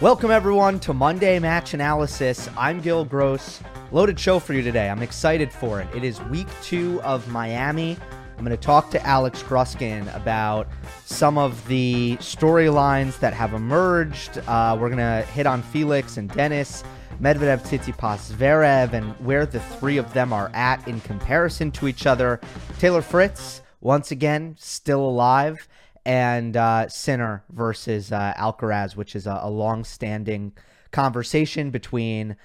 Welcome, everyone, to Monday Match Analysis. I'm Gil Gross. Loaded show for you today. I'm excited for it. It is week two of Miami. I'm going to talk to Alex Gruskin about some of the storylines that have emerged. Uh, we're going to hit on Felix and Denis, Medvedev, Tsitsipas, Zverev, and where the three of them are at in comparison to each other. Taylor Fritz, once again, still alive and uh, Sinner versus uh, Alcaraz, which is a, a long standing conversation between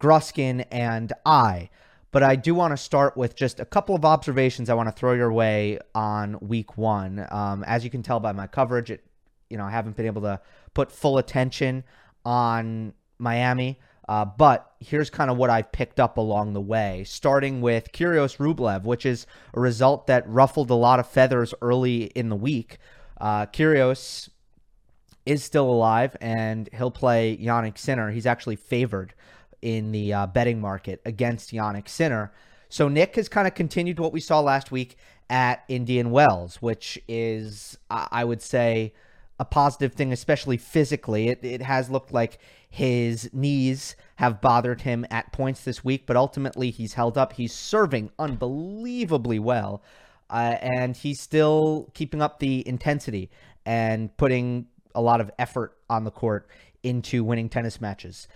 Gruskin and I. But I do want to start with just a couple of observations I want to throw your way on week one. Um, as you can tell by my coverage, it, you know, I haven't been able to put full attention on Miami. Uh, but here's kind of what I've picked up along the way, starting with Kyrgios Rublev, which is a result that ruffled a lot of feathers early in the week. Uh, Kyrgios is still alive, and he'll play Jannik Sinner. He's actually favored in the uh, betting market against Jannik Sinner. So Nick has kind of continued what we saw last week at Indian Wells, which is, I would say, a positive thing, especially physically. It, it has looked like his knees have bothered him at points this week, but ultimately he's held up. He's serving unbelievably well uh, and he's still keeping up the intensity and putting a lot of effort on the court into winning tennis matches.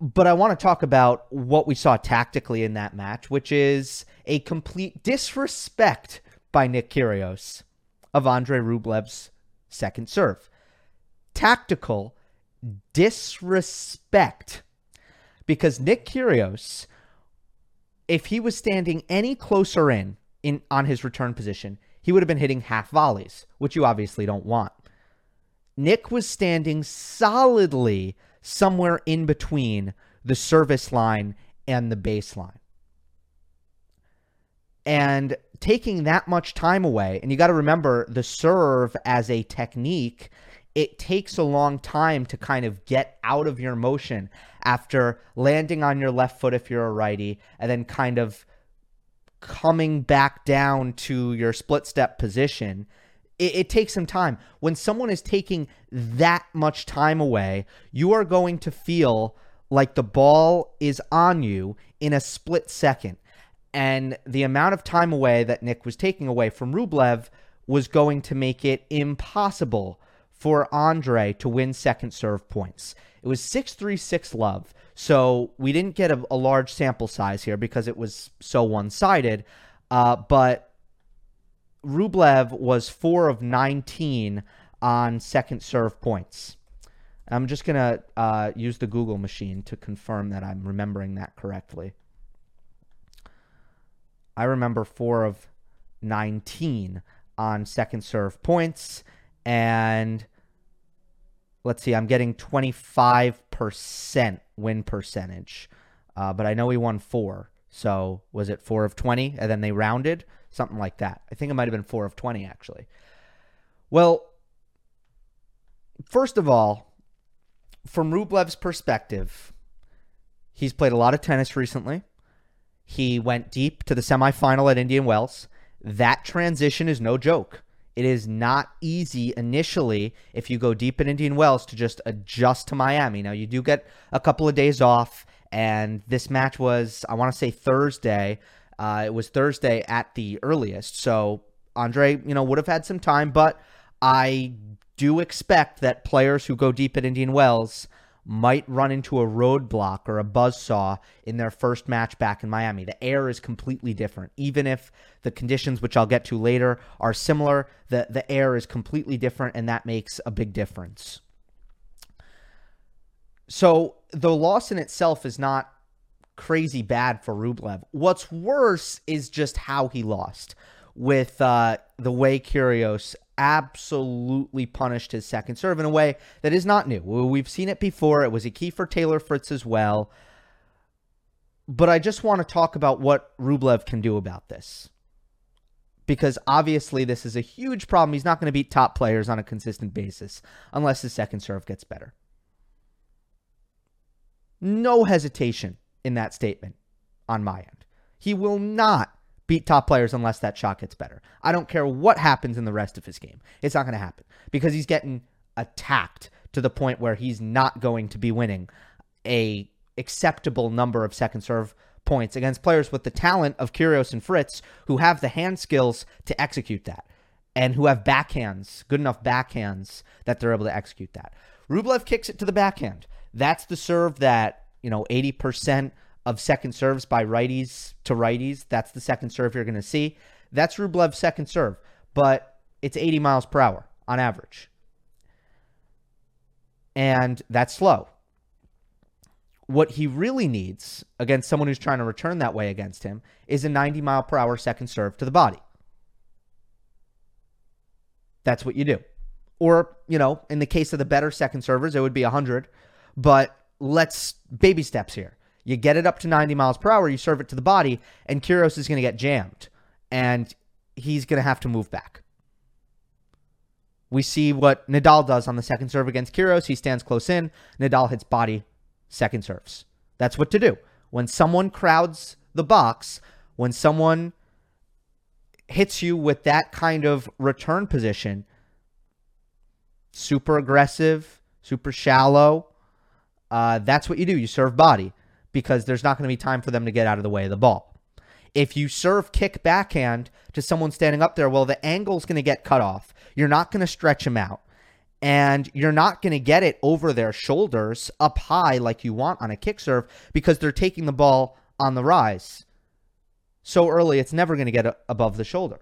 But I want to talk about what we saw tactically in that match, which is a complete disrespect by Nick Kyrgios of Andre Rublev's second serve. Tactical disrespect. Because Nick Kyrgios, if he was standing any closer in in on his return position, he would have been hitting half volleys, which you obviously don't want. Nick was standing solidly somewhere in between the service line and the baseline. And taking that much time away, and you got to remember the serve as a technique, it takes a long time to kind of get out of your motion after landing on your left foot if you're a righty, and then kind of coming back down to your split step position, it, it, takes some time. When someone is taking that much time away, you are going to feel like the ball is on you in a split second. And the amount of time away that Nick was taking away from Rublev was going to make it impossible for Andre to win second serve points. It was 6 3 6 love. So we didn't get a, a large sample size here because it was so one sided. Uh, but Rublev was 4 of 19 on second serve points. I'm just going to uh, use the Google machine to confirm that I'm remembering that correctly. I remember 4 of 19 on second serve points. And let's see, I'm getting 25% win percentage. Uh, but I know he won four. So was it four of 20 and then they rounded? Something like that. I think it might have been four of 20, actually. Well, first of all, from Rublev's perspective, he's played a lot of tennis recently. He went deep to the semifinal at Indian Wells. That transition is no joke. It is not easy initially if you go deep in Indian Wells to just adjust to Miami. Now, you do get a couple of days off, and this match was, I want to say, Thursday. Uh, it was Thursday at the earliest. So Andre, you know, would have had some time, but I do expect that players who go deep at Indian Wells might run into a roadblock or a buzz saw in their first match back in Miami. The air is completely different. Even if the conditions, which I'll get to later, are similar, the, the air is completely different, and that makes a big difference. So the loss in itself is not crazy bad for Rublev. What's worse is just how he lost with uh, the way Kyrgios absolutely punished his second serve in a way that is not new. We've seen it before. It was a key for Taylor Fritz as well. But I just want to talk about what Rublev can do about this. Because obviously, this is a huge problem. He's not going to beat top players on a consistent basis unless his second serve gets better. No hesitation in that statement on my end. He will not beat top players unless that shot gets better. I don't care what happens in the rest of his game. It's not going to happen because he's getting attacked to the point where he's not going to be winning a acceptable number of second serve points against players with the talent of Kyrgios and Fritz who have the hand skills to execute that and who have backhands, good enough backhands that they're able to execute that. Rublev kicks it to the backhand. That's the serve that, you know, 80% of second serves by righties to righties, that's the second serve you're going to see. That's Rublev's second serve, but it's 80 miles per hour on average. And that's slow. What he really needs against someone who's trying to return that way against him is a 90 mile per hour second serve to the body. That's what you do. Or, you know, in the case of the better second servers, it would be 100. But let's baby steps here. You get it up to 90 miles per hour, you serve it to the body, and Kyrgios is going to get jammed. And he's going to have to move back. We see what Nadal does on the second serve against Kyrgios. He stands close in. Nadal hits body second serves. That's what to do. When someone crowds the box, when someone hits you with that kind of return position, super aggressive, super shallow, uh, that's what you do. You serve body because there's not going to be time for them to get out of the way of the ball. If you serve kick backhand to someone standing up there, well, the angle's going to get cut off. You're not going to stretch them out. And you're not going to get it over their shoulders up high like you want on a kick serve because they're taking the ball on the rise so early, it's never going to get above the shoulder.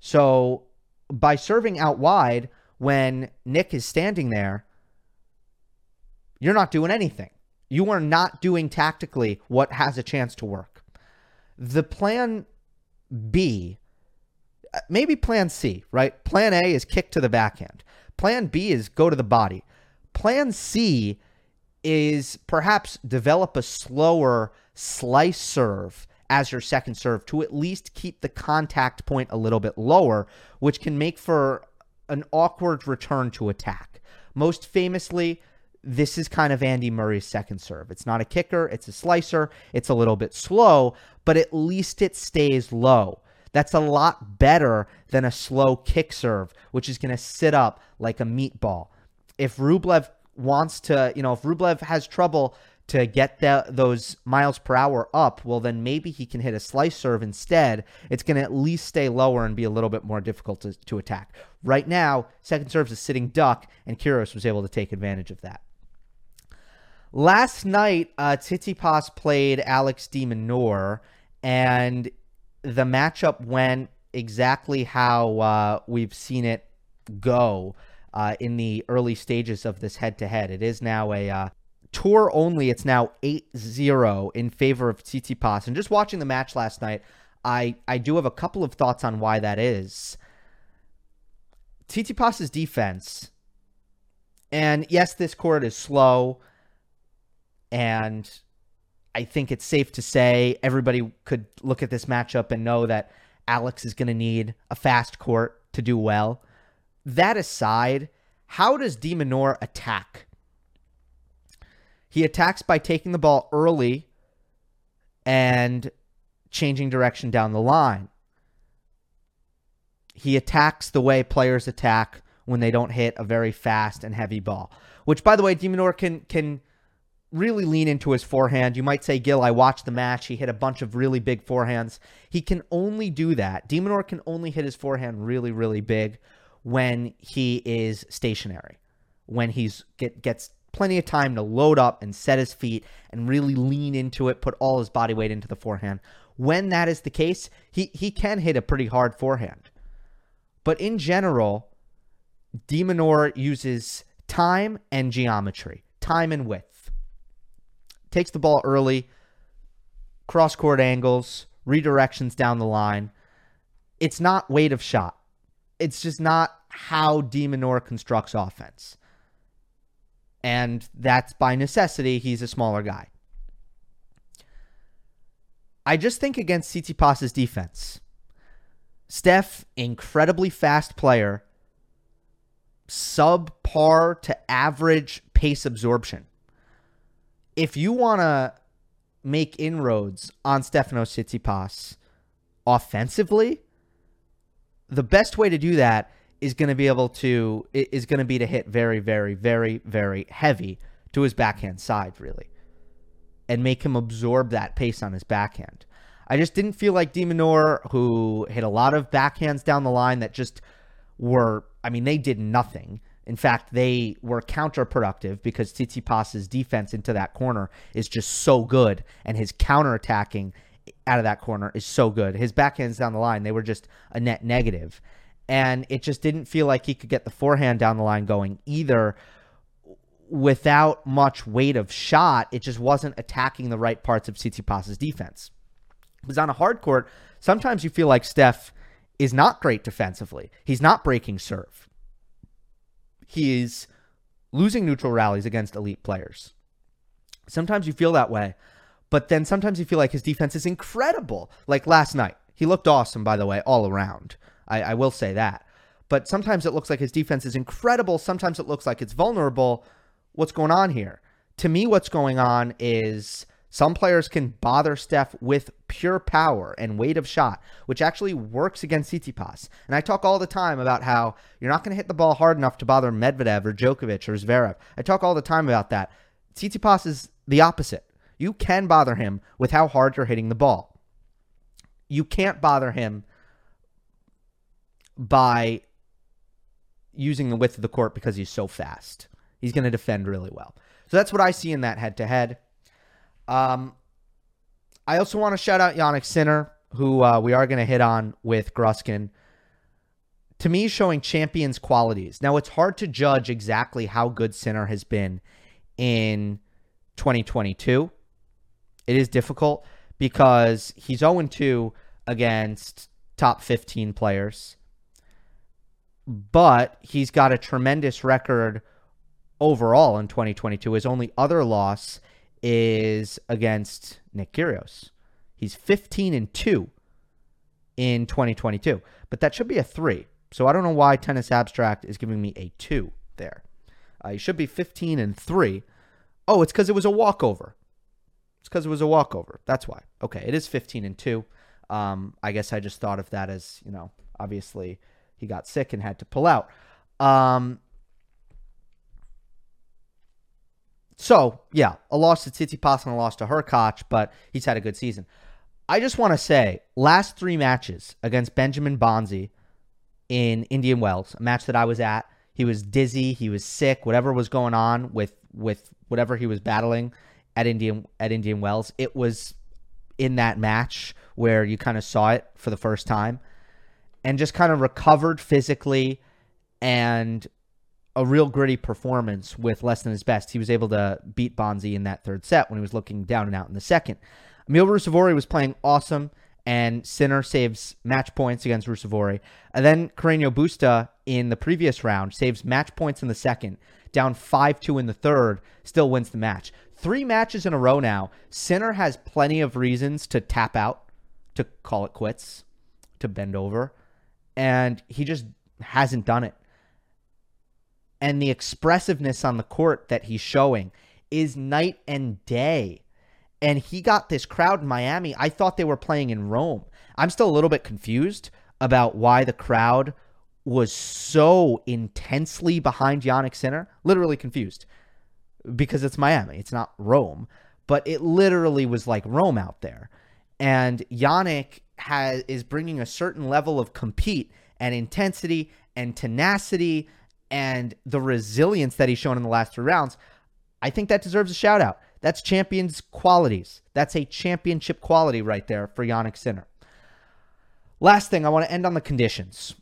So by serving out wide when Nick is standing there, you're not doing anything. You are not doing tactically what has a chance to work. The plan B, uh, maybe plan C, right? Plan A is kick to the backhand. Plan B is go to the body. Plan C is perhaps develop a slower slice serve as your second serve to at least keep the contact point a little bit lower, which can make for an awkward return to attack. Most famously, this is kind of Andy Murray's second serve. It's not a kicker, it's a slicer. It's a little bit slow, but at least it stays low. That's a lot better than a slow kick serve, which is going to sit up like a meatball. If Rublev wants to, you know, if Rublev has trouble to get the, those miles per hour up, well, then maybe he can hit a slice serve instead. It's going to at least stay lower and be a little bit more difficult to, to attack. Right now, second serve's a sitting duck, and Kyrgios was able to take advantage of that. Last night, uh, Tsitsipas played Alex de Minaur, and the matchup went exactly how uh, we've seen it go uh, in the early stages of this head-to-head. It is now a uh, tour only, it's now 8-0 in favor of Tsitsipas. And just watching the match last night, I, I do have a couple of thoughts on why that is. Tsitsipas's defense, and yes, this court is slow, and I think it's safe to say everybody could look at this matchup and know that Alex is going to need a fast court to do well. That aside, how does de Minaur attack? He attacks by taking the ball early and changing direction down the line. He attacks the way players attack when they don't hit a very fast and heavy ball. Which, by the way, de Minaur can can really lean into his forehand. You might say, Gil, I watched the match. He hit a bunch of really big forehands. He can only do that. de Minaur can only hit his forehand really, really big when he is stationary, when he's get gets plenty of time to load up and set his feet and really lean into it, put all his body weight into the forehand. When that is the case, he, he can hit a pretty hard forehand. But in general, de Minaur uses time and geometry, time and width. Takes the ball early, cross court angles, redirections down the line. It's not weight of shot. It's just not how de Minaur constructs offense and that's by necessity. He's a smaller guy. I just think against Tsitsipas's defense, Steph, incredibly fast player, subpar to average pace absorption. If you want to make inroads on Stefanos Tsitsipas offensively, the best way to do that is going to be able to is going to be to hit very very very very heavy to his backhand side really and make him absorb that pace on his backhand. I just didn't feel like de Minaur, who hit a lot of backhands down the line that just were, I mean, they did nothing. In fact, they were counterproductive because Tsitsipas's defense into that corner is just so good, and his counterattacking out of that corner is so good. His backhands down the line, they were just a net negative. And it just didn't feel like he could get the forehand down the line going either without much weight of shot. It just wasn't attacking the right parts of Tsitsipas's defense. Because on a hard court, sometimes you feel like Steph is not great defensively. He's not breaking serve. He is losing neutral rallies against elite players. Sometimes you feel that way, but then sometimes you feel like his defense is incredible. Like last night, he looked awesome, by the way, all around. I, I will say that. But sometimes it looks like his defense is incredible. Sometimes it looks like it's vulnerable. What's going on here? To me, what's going on is some players can bother Steph with pure power and weight of shot, which actually works against Tsitsipas. And I talk all the time about how you're not going to hit the ball hard enough to bother Medvedev or Djokovic or Zverev. I talk all the time about that. Tsitsipas is the opposite. You can bother him with how hard you're hitting the ball. You can't bother him by using the width of the court because he's so fast. He's going to defend really well. So that's what I see in that head to head. Um, I also want to shout out Jannik Sinner, who uh, we are going to hit on with Gruskin. To me, showing champions qualities. Now, it's hard to judge exactly how good Sinner has been in 2022. It is difficult because he's 0 2 against top 15 players, but he's got a tremendous record overall in 2022. His only other loss is against Nick Kyrgios. He's 15 and 2 in 2022, but that should be a 3. So I don't know why Tennis Abstract is giving me a 2 there. Uh, he should be 15 and 3. Oh, it's because it was a walkover. It's because it was a walkover. That's why. Okay, it is 15 and 2. Um, I guess I just thought of that as, you know, obviously he got sick and had to pull out. Um, So, yeah, a loss to Tsitsipas and a loss to Hurkacz, but he's had a good season. I just want to say, last three matches against Benjamin Bonzi in Indian Wells, a match that I was at, he was dizzy, he was sick, whatever was going on with with whatever he was battling at Indian at Indian Wells. It was in that match where you kind of saw it for the first time and just kind of recovered physically and a real gritty performance with less than his best. He was able to beat Bonzi in that third set when he was looking down and out in the second. Emil Ruusuvuori was playing awesome, and Sinner saves match points against Ruusuvuori. And then Carreño Busta in the previous round saves match points in the second, down 5 2 in the third, still wins the match. Three matches in a row now. Sinner has plenty of reasons to tap out, to call it quits, to bend over, and he just hasn't done it and the expressiveness on the court that he's showing is night and day. And he got this crowd in Miami. I thought they were playing in Rome. I'm still a little bit confused about why the crowd was so intensely behind Jannik Sinner. Literally confused because it's Miami, it's not Rome, but it literally was like Rome out there. And Jannik has is bringing a certain level of compete and intensity and tenacity and the resilience that he's shown in the last three rounds, I think that deserves a shout out. That's champions qualities. That's a championship quality right there for Jannik Sinner. Last thing, I want to end on the conditions.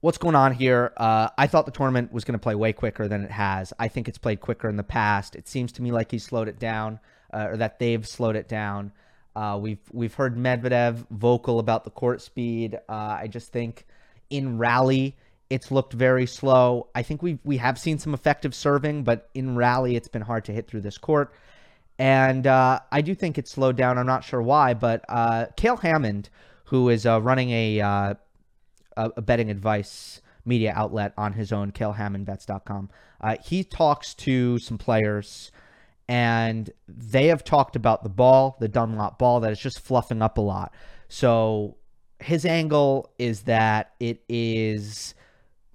What's going on here? Uh, I thought the tournament was going to play way quicker than it has. I think it's played quicker in the past. It seems to me like he's slowed it down, uh, or that they've slowed it down. Uh, we've we've heard Medvedev vocal about the court speed. Uh, I just think in rally it's looked very slow. I think we we have seen some effective serving, but in rally, it's been hard to hit through this court. And uh, I do think it's slowed down. I'm not sure why, but uh, Cale Hammond, who is uh, running a, uh, a betting advice media outlet on his own, CaleHammondBets.com, uh, he talks to some players, and they have talked about the ball, the Dunlop ball, that is just fluffing up a lot. So his angle is that it is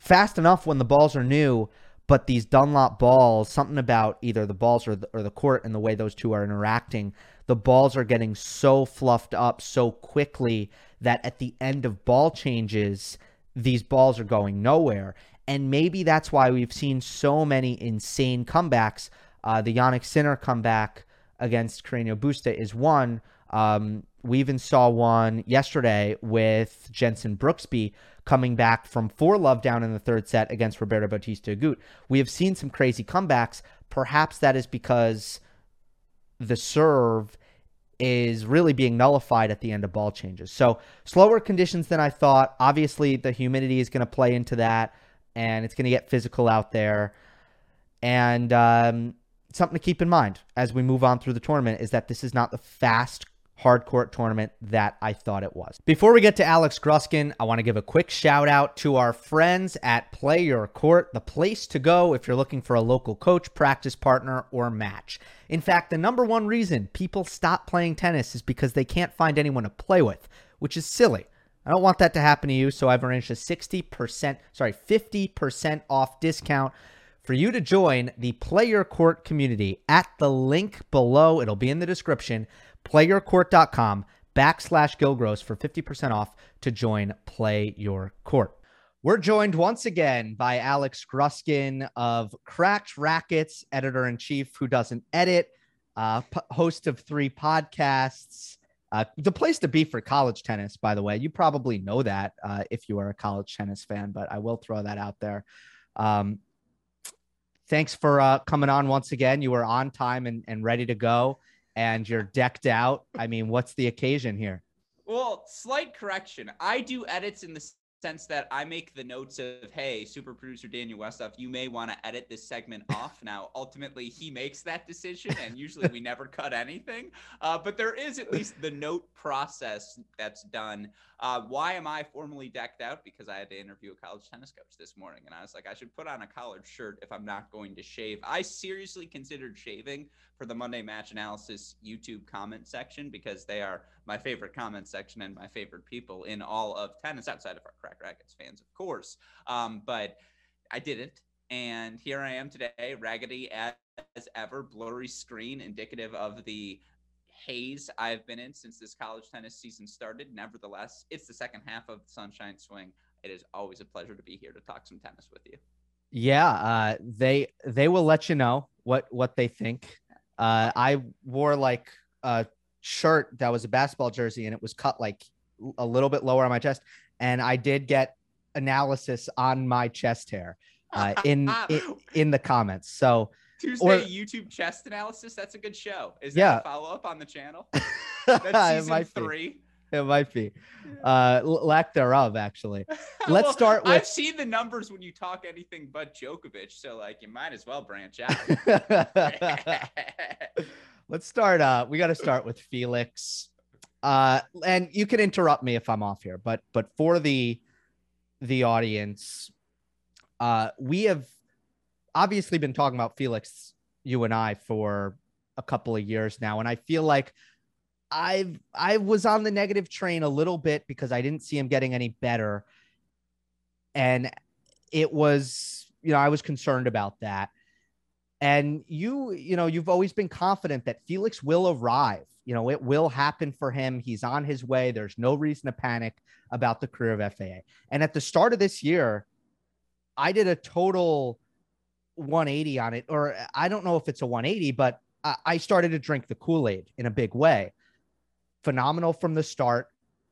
fast enough when the balls are new, but these Dunlop balls, something about either the balls or the, or the court and the way those two are interacting, the balls are getting so fluffed up so quickly that at the end of ball changes, these balls are going nowhere. And maybe that's why we've seen so many insane comebacks. Uh, the Jannik Sinner comeback against Carreño Busta is one. Um, we even saw one yesterday with Jensen Brooksby coming back from four love down in the third set against Roberto Bautista Agut. We have seen some crazy comebacks. Perhaps that is because the serve is really being nullified at the end of ball changes. So slower conditions than I thought. Obviously, the humidity is going to play into that, and it's going to get physical out there. And um, something to keep in mind as we move on through the tournament is that this is not the fast hardcourt tournament that I thought it was. Before we get to Alex Gruskin, I want to give a quick shout out to our friends at Play Your Court, the place to go if you're looking for a local coach, practice partner, or match. In fact, the number one reason people stop playing tennis is because they can't find anyone to play with, which is silly. I don't want that to happen to you, so I've arranged a 60%, sorry, 50% off discount for you to join the Play Your Court community at the link below. It'll be in the description playyourcourt.com backslash Gilgross for 50% off to join Play Your Court. We're joined once again by Alex Gruskin of Cracked Racquets, editor in chief who doesn't edit, uh, p- host of three podcasts. Uh, the place to be for college tennis, by the way. You probably know that uh, if you are a college tennis fan, but I will throw that out there. Um, thanks for uh, coming on once again. You were on time and, and ready to go and you're decked out. I mean, what's the occasion here? Well, slight correction. I do edits in the sense that I make the notes of, hey, super producer Daniel Westoff, you may want to edit this segment off. Now, ultimately, he makes that decision, and usually we never cut anything. Uh, but there is at least the note process that's done. Uh, why am I formally decked out? Because I had to interview a college tennis coach this morning, and I was like, I should put on a collared shirt if I'm not going to shave. I seriously considered shaving for the Monday Match Analysis YouTube comment section because they are my favorite comment section and my favorite people in all of tennis outside of our Cracked Racquets fans, of course. Um, but I didn't. And here I am today, raggedy as ever, blurry screen, indicative of the haze I've been in since this college tennis season started. Nevertheless, it's the second half of the Sunshine Swing. It is always a pleasure to be here to talk some tennis with you. Yeah, uh, they they will let you know what what they think. Uh, I wore like a shirt that was a basketball jersey and it was cut like a little bit lower on my chest, and I did get analysis on my chest hair uh, in, in in the comments. So Tuesday or, YouTube chest analysis. That's a good show. Is that yeah. a follow up on the channel? That's season three. Be. It might be. Uh, lack thereof, actually. Let's well, start with. I've seen the numbers when you talk anything but Djokovic, so like you might as well branch out. Let's start. Uh, we got to start with Felix. Uh, and you can interrupt me if I'm off here, but but for the the audience, uh, we have obviously been talking about Felix, you and I, for a couple of years now, and I feel like I've I was on the negative train a little bit because I didn't see him getting any better, and it was you know I was concerned about that. And you you know you've always been confident that Felix will arrive. You know it will happen for him. He's on his way. There's no reason to panic about the career of FAA. And at the start of this year, I did a total 180 on it, or I don't know if it's a 180, but I started to drink the Kool Aid in a big way. Phenomenal from the start.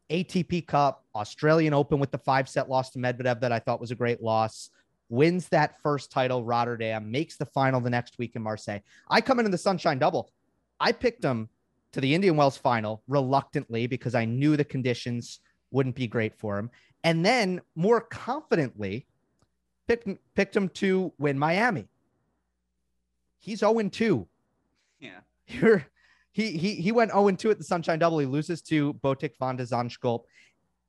ATP Cup, Australian Open with the five set loss to Medvedev that I thought was a great loss. Wins that first title, Rotterdam, makes the final the next week in Marseille. I come into the Sunshine Double. I picked him to the Indian Wells final reluctantly because I knew the conditions wouldn't be great for him. And then more confidently, picked, picked him to win Miami. He's 0 2. Yeah. You're, he, he, he went 0 2 at the Sunshine Double. He loses to Botik van de Zandschulp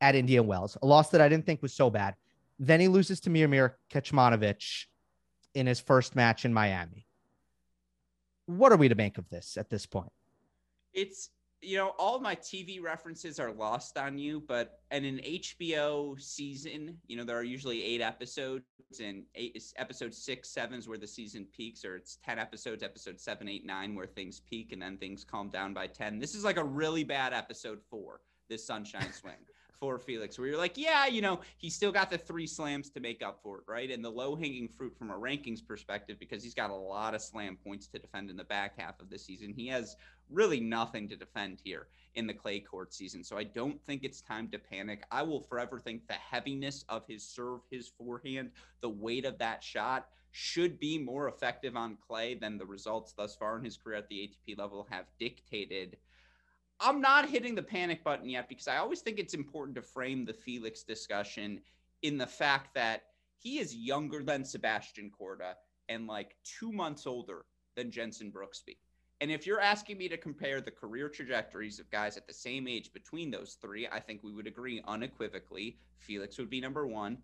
at Indian Wells, a loss that I didn't think was so bad. Then he loses to Miomir Kecmanovic in his first match in Miami. What are we to make of this at this point? It's you know, all my TV references are lost on you, but in an HBO season, you know, there are usually eight episodes, and eight episode six, seven is where the season peaks, or it's ten episodes, episode seven, eight, nine, where things peak and then things calm down by ten. This is like a really bad episode four, this Sunshine Swing for Felix, where you're like, yeah, you know, he still got the three slams to make up for it, right? And the low hanging fruit from a rankings perspective, because he's got a lot of slam points to defend in the back half of the season. He has really nothing to defend here in the clay court season. So I don't think it's time to panic. I will forever think the heaviness of his serve, his forehand, the weight of that shot should be more effective on clay than the results thus far in his career at the ATP level have dictated. I'm not hitting the panic button yet because I always think it's important to frame the Felix discussion in the fact that he is younger than Sebastian Korda and like two months older than Jensen Brooksby. And if you're asking me to compare the career trajectories of guys at the same age between those three, I think we would agree unequivocally Felix would be number one.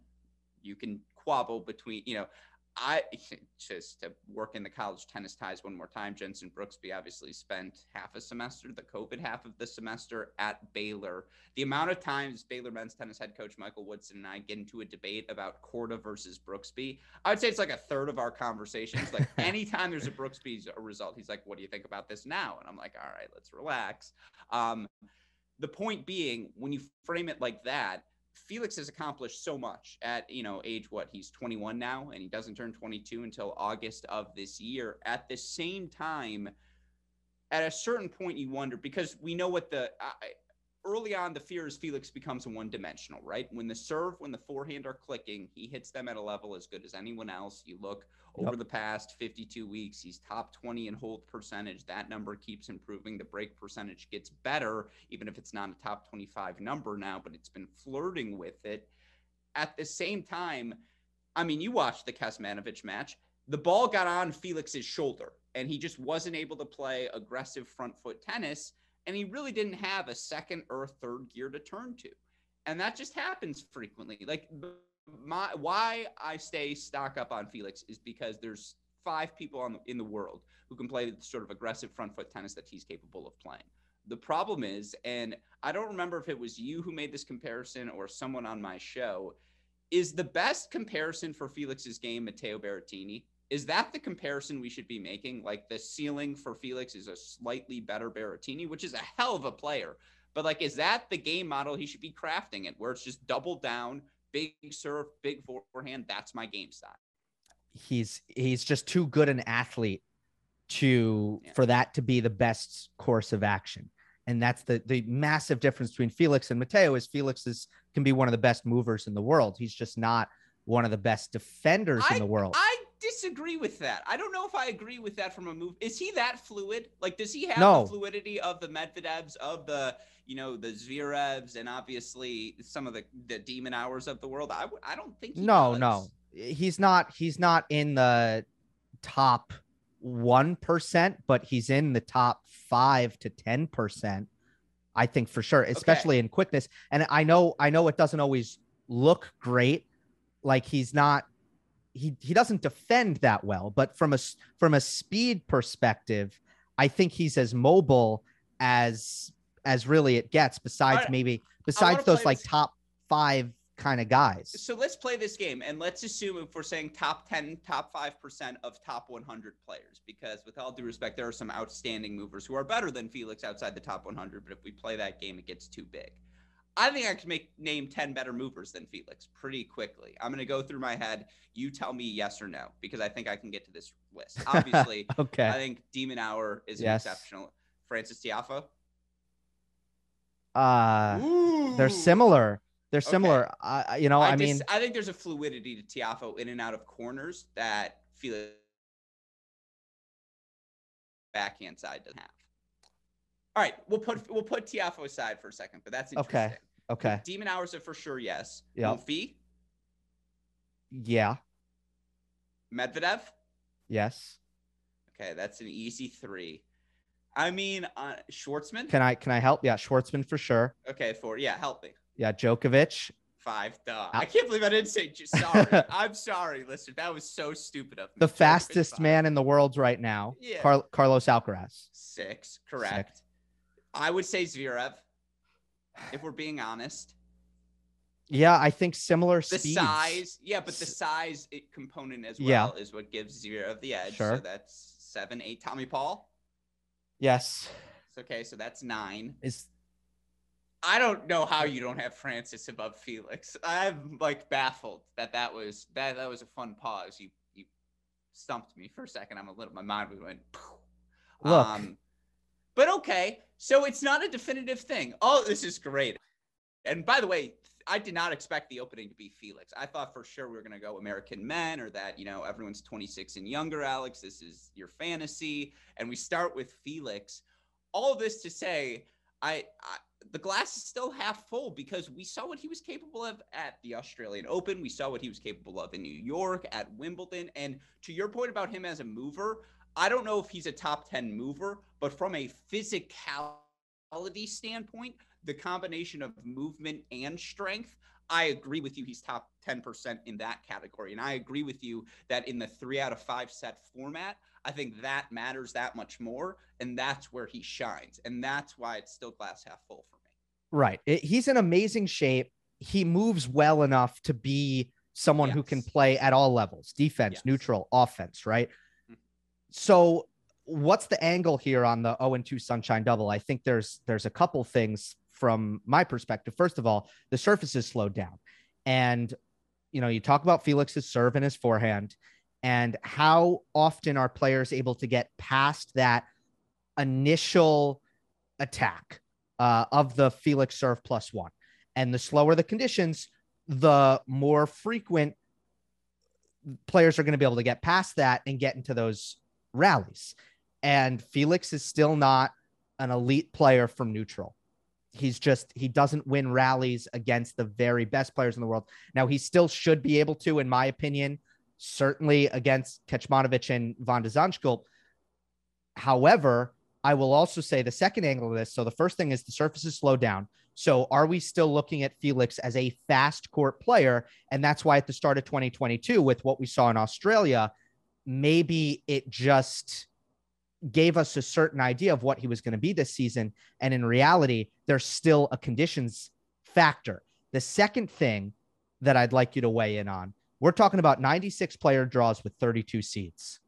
You can quabble between, you know, I just to work in the college tennis ties one more time. Jensen Brooksby obviously spent half a semester, the COVID half of the semester at Baylor. The amount of times Baylor men's tennis head coach Michael Woodson and I get into a debate about Korda versus Brooksby, I would say it's like a third of our conversations. Like anytime there's a Brooksby result, he's like, "What do you think about this now?" And I'm like, "All right, let's relax." Um, the point being, when you frame it like that, Felix has accomplished so much at you know age what he's 21 now and he doesn't turn 22 until August of this year. At the same time at a certain point you wonder because we know what the uh, early on the fear is Felix becomes one dimensional right when the serve when the forehand are clicking he hits them at a level as good as anyone else you look over yep. the past 52 weeks. He's top 20 in hold percentage. That number keeps improving. The break percentage gets better, even if it's not a top 25 number now, but it's been flirting with it. At the same time, I mean, you watched the Kecmanovic match. The ball got on Felix's shoulder, and he just wasn't able to play aggressive front foot tennis. And he really didn't have a second or a third gear to turn to. And that just happens frequently. Like my why I stay stock up on Felix is because there's five people on, in the world who can play the sort of aggressive front foot tennis that he's capable of playing. The problem is, and I don't remember if it was you who made this comparison or someone on my show, is the best comparison for Felix's game Matteo Berrettini? Is that the comparison we should be making? Like the ceiling for Felix is a slightly better Berrettini, which is a hell of a player. But like, is that the game model he should be crafting it, where it's just double down, big serve, big forehand. That's my game style. He's he's just too good an athlete to yeah. for that to be the best course of action. And that's the the massive difference between Felix and Matteo is Felix is can be one of the best movers in the world. He's just not one of the best defenders I, in the world. I disagree with that. I don't know if I agree with that from a move. Is he that fluid? Like, does he have no. the fluidity of the Medvedevs, of the you know the Zverevs, and obviously some of the the de Minaurs of the world? I I don't think. no, does. no, he's not. He's not in the top one percent, but he's in the top five to ten percent. I think for sure, especially okay. in quickness. And I know, I know it doesn't always look great. Like he's not he he doesn't defend that well, but from a from a speed perspective, I think he's as mobile as as really it gets. Besides right. maybe besides those like this. top five kind of guys. So let's play this game and let's assume if we're saying top 10, top 5% of top 100 players, because with all due respect, there are some outstanding movers who are better than Felix outside the top 100. But if we play that game, it gets too big. I think I can make name 10 better movers than Felix pretty quickly. I'm going to go through my head. You tell me yes or no because I think I can get to this list. Obviously, okay. I think de Minaur is yes. exceptional. Francis Tiafoe? Uh Ooh. they're similar. They're similar. Okay. I you know, I, I mean I think there's a fluidity to Tiafoe in and out of corners that Felix backhand side doesn't have. All right, we'll put we'll put Tiafoe aside for a second, but that's interesting. Okay. Okay. de Minaur's are for sure yes. Yeah. Fee. Yeah. Medvedev. Yes. Okay, that's an easy three. I mean, uh, Schwartzman. Can I can I help? Yeah, Schwartzman for sure. Okay, four. Yeah, help me. Yeah, Djokovic. Five. Duh. I can't believe I didn't say. Sorry. I'm sorry, Listen, That was so stupid of me. The fastest man in the world right now. Yeah. Car- Carlos Alcaraz. Six. Correct. Six. I would say Zverev, if we're being honest. Yeah, I think similar The speeds. size, yeah, but the size eh, component as Yeah. well is what gives Zverev the edge. Sure. So that's seven, eight. Tommy Paul. Yes. Okay, so that's nine. Is I don't know how you don't have Francis above Felix. I'm like baffled that that was that that was a fun pause. You you stumped me for a second. I'm a little my mind went. Poof. Look. Um, but okay, so it's not a definitive thing. Oh, this is great. And by the way, I did not expect the opening to be Felix. I thought for sure we were going to go American men or that, you know, everyone's 26 and younger, Alex. This is your fantasy. And we start with Felix. All this to say, I, I the glass is still half full because we saw what he was capable of at the Australian Open. We saw what he was capable of in New York, at Wimbledon. And to your point about him as a mover, I don't know if he's a top 10 mover, but from a physicality standpoint, the combination of movement and strength, I agree with you. He's top 10% in that category. And I agree with you that in the three out of five set format, I think that matters that much more. And that's where he shines. And that's why it's still glass half full for me. right. He's in amazing shape. He moves well enough to be someone who can play at all levels defense, Yes. neutral, offense, right? So what's the angle here on the 0 and 2 sunshine double? I think there's there's a couple things from my perspective. First of all, the surface is slowed down. And you know, you talk about Felix's serve and his forehand and how often are players able to get past that initial attack uh, of the Felix serve plus one. And the slower the conditions, the more frequent players are going to be able to get past that and get into those rallies. And Felix is still not an elite player from neutral. He's just, he doesn't win rallies against the very best players in the world. Now, he still should be able to, in my opinion, certainly against Kecmanovic and Van de. However, I will also say the second angle of this. So the first thing is the surface is slowed down. So are we still looking at Felix as a fast court player? And that's why at the start of 2022, with what we saw in Australia, maybe it just gave us a certain idea of what he was going to be this season. And in reality, there's still a conditions factor. The second thing that I'd like you to weigh in on, we're talking about 96 player draws with 32 seeds.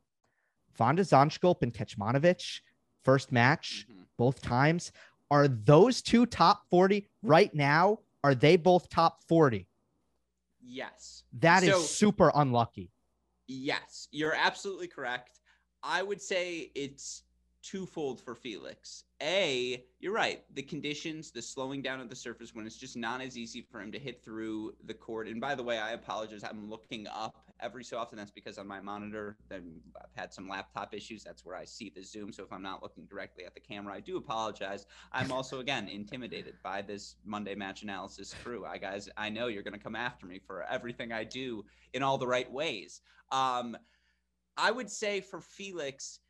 Van de and Kecmanovic, first match, Mhm. both times. Are those two top 40 right now? Are they both top 40? Yes. That is So- super unlucky. Yes, you're absolutely correct. I would say it's twofold for Felix. A, you're right. The conditions, the slowing down of the surface when it's just not as easy for him to hit through the court. And by the way, I apologize. I'm looking up every so often. That's because on my monitor, then I've had some laptop issues. That's where I see the zoom. So if I'm not looking directly at the camera, I do apologize. I'm also again intimidated by this Monday match analysis crew. I guys, I know you're going to come after me for everything I do in all the right ways. Um, I would say for Felix,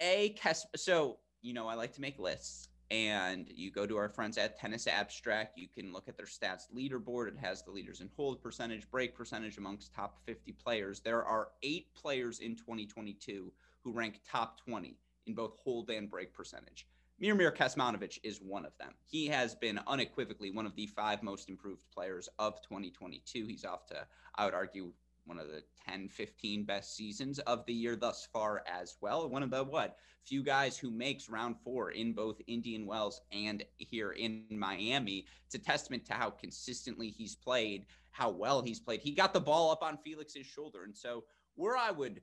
a so you know I like to make lists, and you go to our friends at Tennis Abstract. You can look at their stats leaderboard. It has the leaders in hold percentage, break percentage amongst top 50 players. There are eight players in 2022 who rank top 20 in both hold and break percentage. Miomir Kecmanovic is one of them. He has been unequivocally one of the five most improved players of 2022. He's off to, I would argue, one of the 10, 15 best seasons of the year thus far as well. One of the what few guys who makes round four in both Indian Wells and here in Miami. It's a testament to how consistently he's played, how well he's played. He got the ball up on Felix's shoulder. And so where I would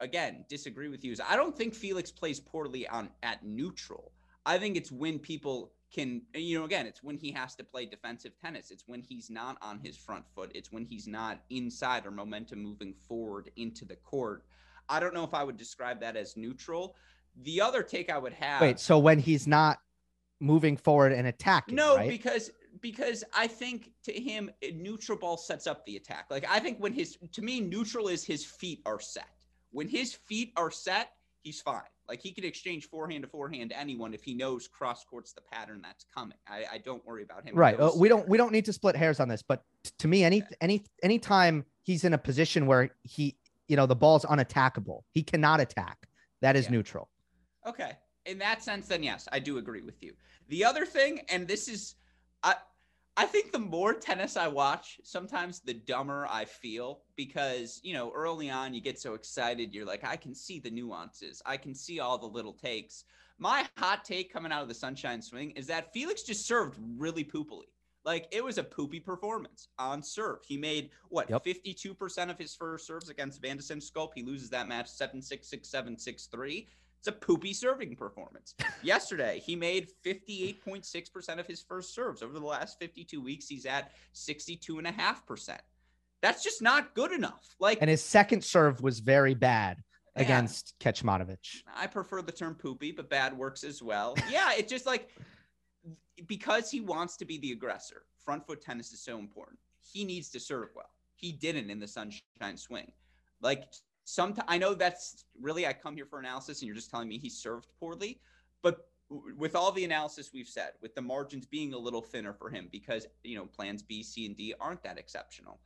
again disagree with you is I don't think Felix plays poorly on at neutral. I think it's when people can you know again it's when he has to play defensive tennis. It's when he's not on his front foot. It's when he's not inside or momentum moving forward into the court. I don't know if i would describe that as neutral. The other take i would have Wait, so when he's not moving forward and attacking, no right? because because i think to him neutral ball sets up the attack. Like i think when his to me neutral is his feet are set. When his feet are set he's fine like he could exchange forehand to forehand to anyone if he knows cross court's the pattern that's coming. I, I don't worry about him. right. Uh, we don't we don't need to split hairs on this, but t- to me, any Okay. any anytime he's in a position where he, you know, the ball's unattackable, he cannot attack. That is Yeah. neutral. Okay. in that sense, then yes, I do agree with you. The other thing, and this is, I, I think the more tennis I watch, sometimes the dumber I feel because, you know, early on you get so excited. You're like, I can see the nuances, I can see all the little takes. My hot take coming out of the sunshine swing is that Felix just served really poopily. Like it was a poopy performance on serve. He made what Yep. 52% of his first serves against Van de Sculp. He loses that match 7 6 6 7 6 3. It's a poopy serving performance. Yesterday, he made 58.6% of his first serves. Over the last 52 weeks, he's at 62.5%. That's just not good enough. Like And his second serve was very bad Yeah. against Kecmanovic. I prefer the term poopy, but bad works as well. Yeah, it's just like because he wants to be the aggressor. Front foot tennis is so important. He needs to serve well. He didn't in the sunshine swing. Like some, I know that's really I come here for analysis, and you're just telling me he served poorly. But with all the analysis we've said, with the margins being a little thinner for him because you know plans B, C, and D aren't that exceptional,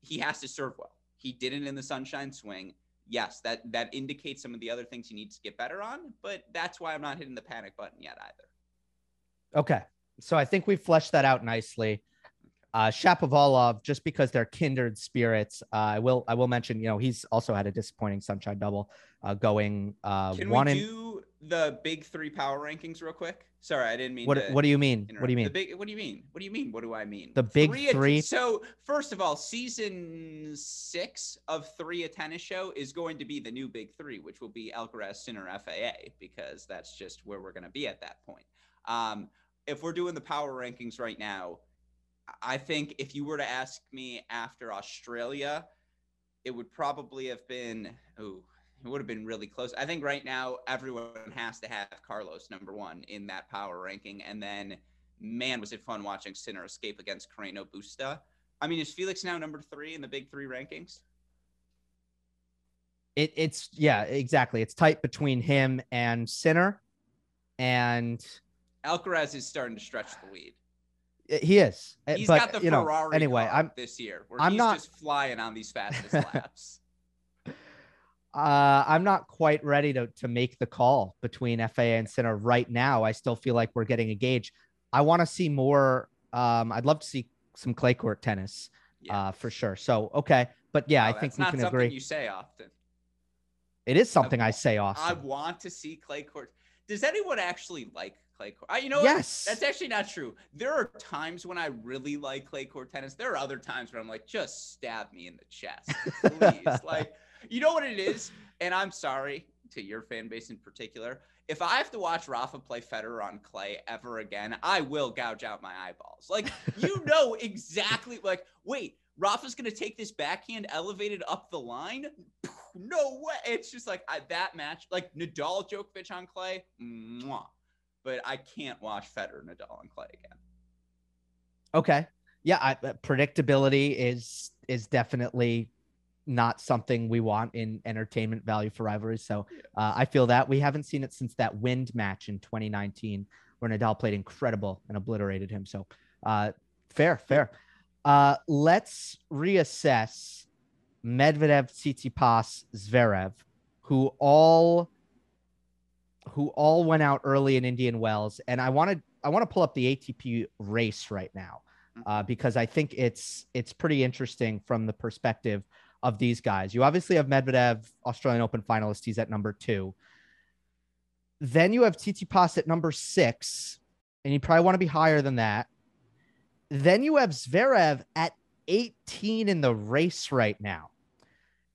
he has to serve well. He didn't in the sunshine swing yes, that that indicates some of the other things he needs to get better on. But that's why I'm not hitting the panic button yet either. Okay. So I think we fleshed that out nicely. Uh, Shapovalov, just because they're kindred spirits, uh, I will I will mention, you know, he's also had a disappointing sunshine double, uh, going uh, Can one we in. do the big three power rankings real quick? Sorry, I didn't mean. What to What do you mean? What do you mean? The big. What do you mean? What do you mean? What do I mean? The big at- three? So first of all, season six of three a tennis show is going to be the new big three, which will be Alcaraz, Sinner, FAA, because that's just where we're going to be at that point. Um, if we're doing the power rankings right now, I think if you were to ask me after Australia, it would probably have been oh, it would have been really close. I think right now everyone has to have Carlos number one in that power ranking, and then man, was it fun watching Sinner escape against Carreno Busta. I mean, is Felix now number three in the big three rankings? It, it's yeah, exactly. It's tight between him and Sinner, and Alcaraz is starting to stretch the lead. He is. Uh, He's but got the you know, Ferrari anyway, I'm this year. Where I'm he's not- just flying on these fastest laps. Uh, I'm not quite ready to to make the call between FAA and Sinner right now. I still feel like we're getting a gauge. I want to see more. Um, I'd love to see some clay court tennis, uh, for sure. So okay, but yeah, No, I think we can agree. You say often. It is something I wa- say often. I want to see clay court. Does anyone actually like clay court? Uh, you know, what? yes, That's actually not true. There are times when I really like clay court tennis. There are other times where I'm like, just stab me in the chest, please. like, you know what it is? And I'm sorry to your fan base in particular. If I have to watch Rafa play Federer on clay ever again, I will gouge out my eyeballs. Like, you know exactly. Like, wait, Rafa's gonna take this backhand elevated up the line? No way. It's just like I, that match, like Nadal Djokovic on clay. Mwah but I can't watch Federer Nadal and Clay again. okay. Yeah, I, uh, predictability is is definitely not something we want in entertainment value for rivalries. So uh, I feel that we haven't seen it since that wind match in 2019 where Nadal played incredible and obliterated him. So uh, fair, fair. Uh, let's reassess Medvedev, Tsitsipas, Zverev, who all who all went out early in Indian Wells, and I wanted I want to pull up the ATP race right now uh, because I think it's it's pretty interesting from the perspective of these guys. You obviously have Medvedev, Australian Open finalist. He's at number two. Then you have Tsitsipas at number six, and you probably want to be higher than that. Then you have Zverev at 18 in the race right now.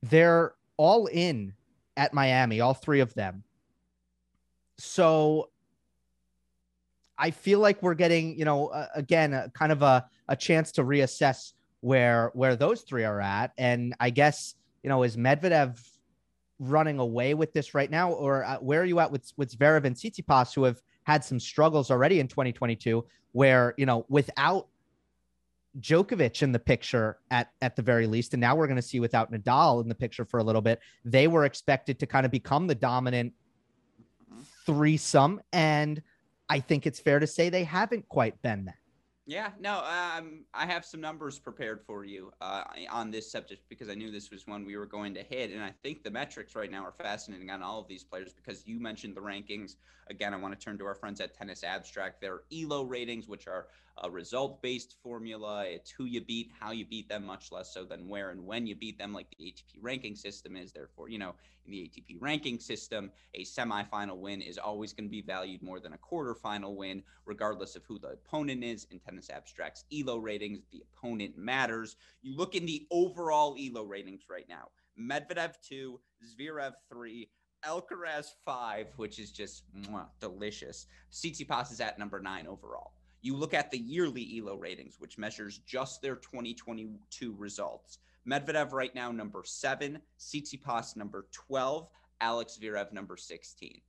They're all in at Miami, all three of them. So I feel like we're getting, you know, uh, again, a, kind of a, a chance to reassess where where those three are at. And I guess, you know, is Medvedev running away with this right now, or uh, where are you at with with Zverev and Tsitsipas, who have had some struggles already in 2022, where you know without Djokovic in the picture at at the very least, and now we're going to see without Nadal in the picture for a little bit, they were expected to kind of become the dominant threesome, and I think it's fair to say they haven't quite been that. Yeah, no, um, I have some numbers prepared for you uh, on this subject because I knew this was one we were going to hit. And I think the metrics right now are fascinating on all of these players because you mentioned the rankings. Again, I want to turn to our friends at Tennis Abstract. Their ELO ratings, which are a result based formula. It's who you beat, how you beat them, much less so than where and when you beat them, like the ATP ranking system is. Therefore, you know, in the ATP ranking system, a semifinal win is always going to be valued more than a quarterfinal win, regardless of who the opponent is. In Tennis Abstract's ELO ratings, the opponent matters. You look in the overall ELO ratings right now Medvedev 2, Zverev 3, Alcaraz 5, which is just mwah, delicious. Tsitsipas is at number 9 overall. You look at the yearly ELO ratings, which measures just their 2022 results. Medvedev right now number seven, Tsitsipas number 12, Alex Zverev number 16.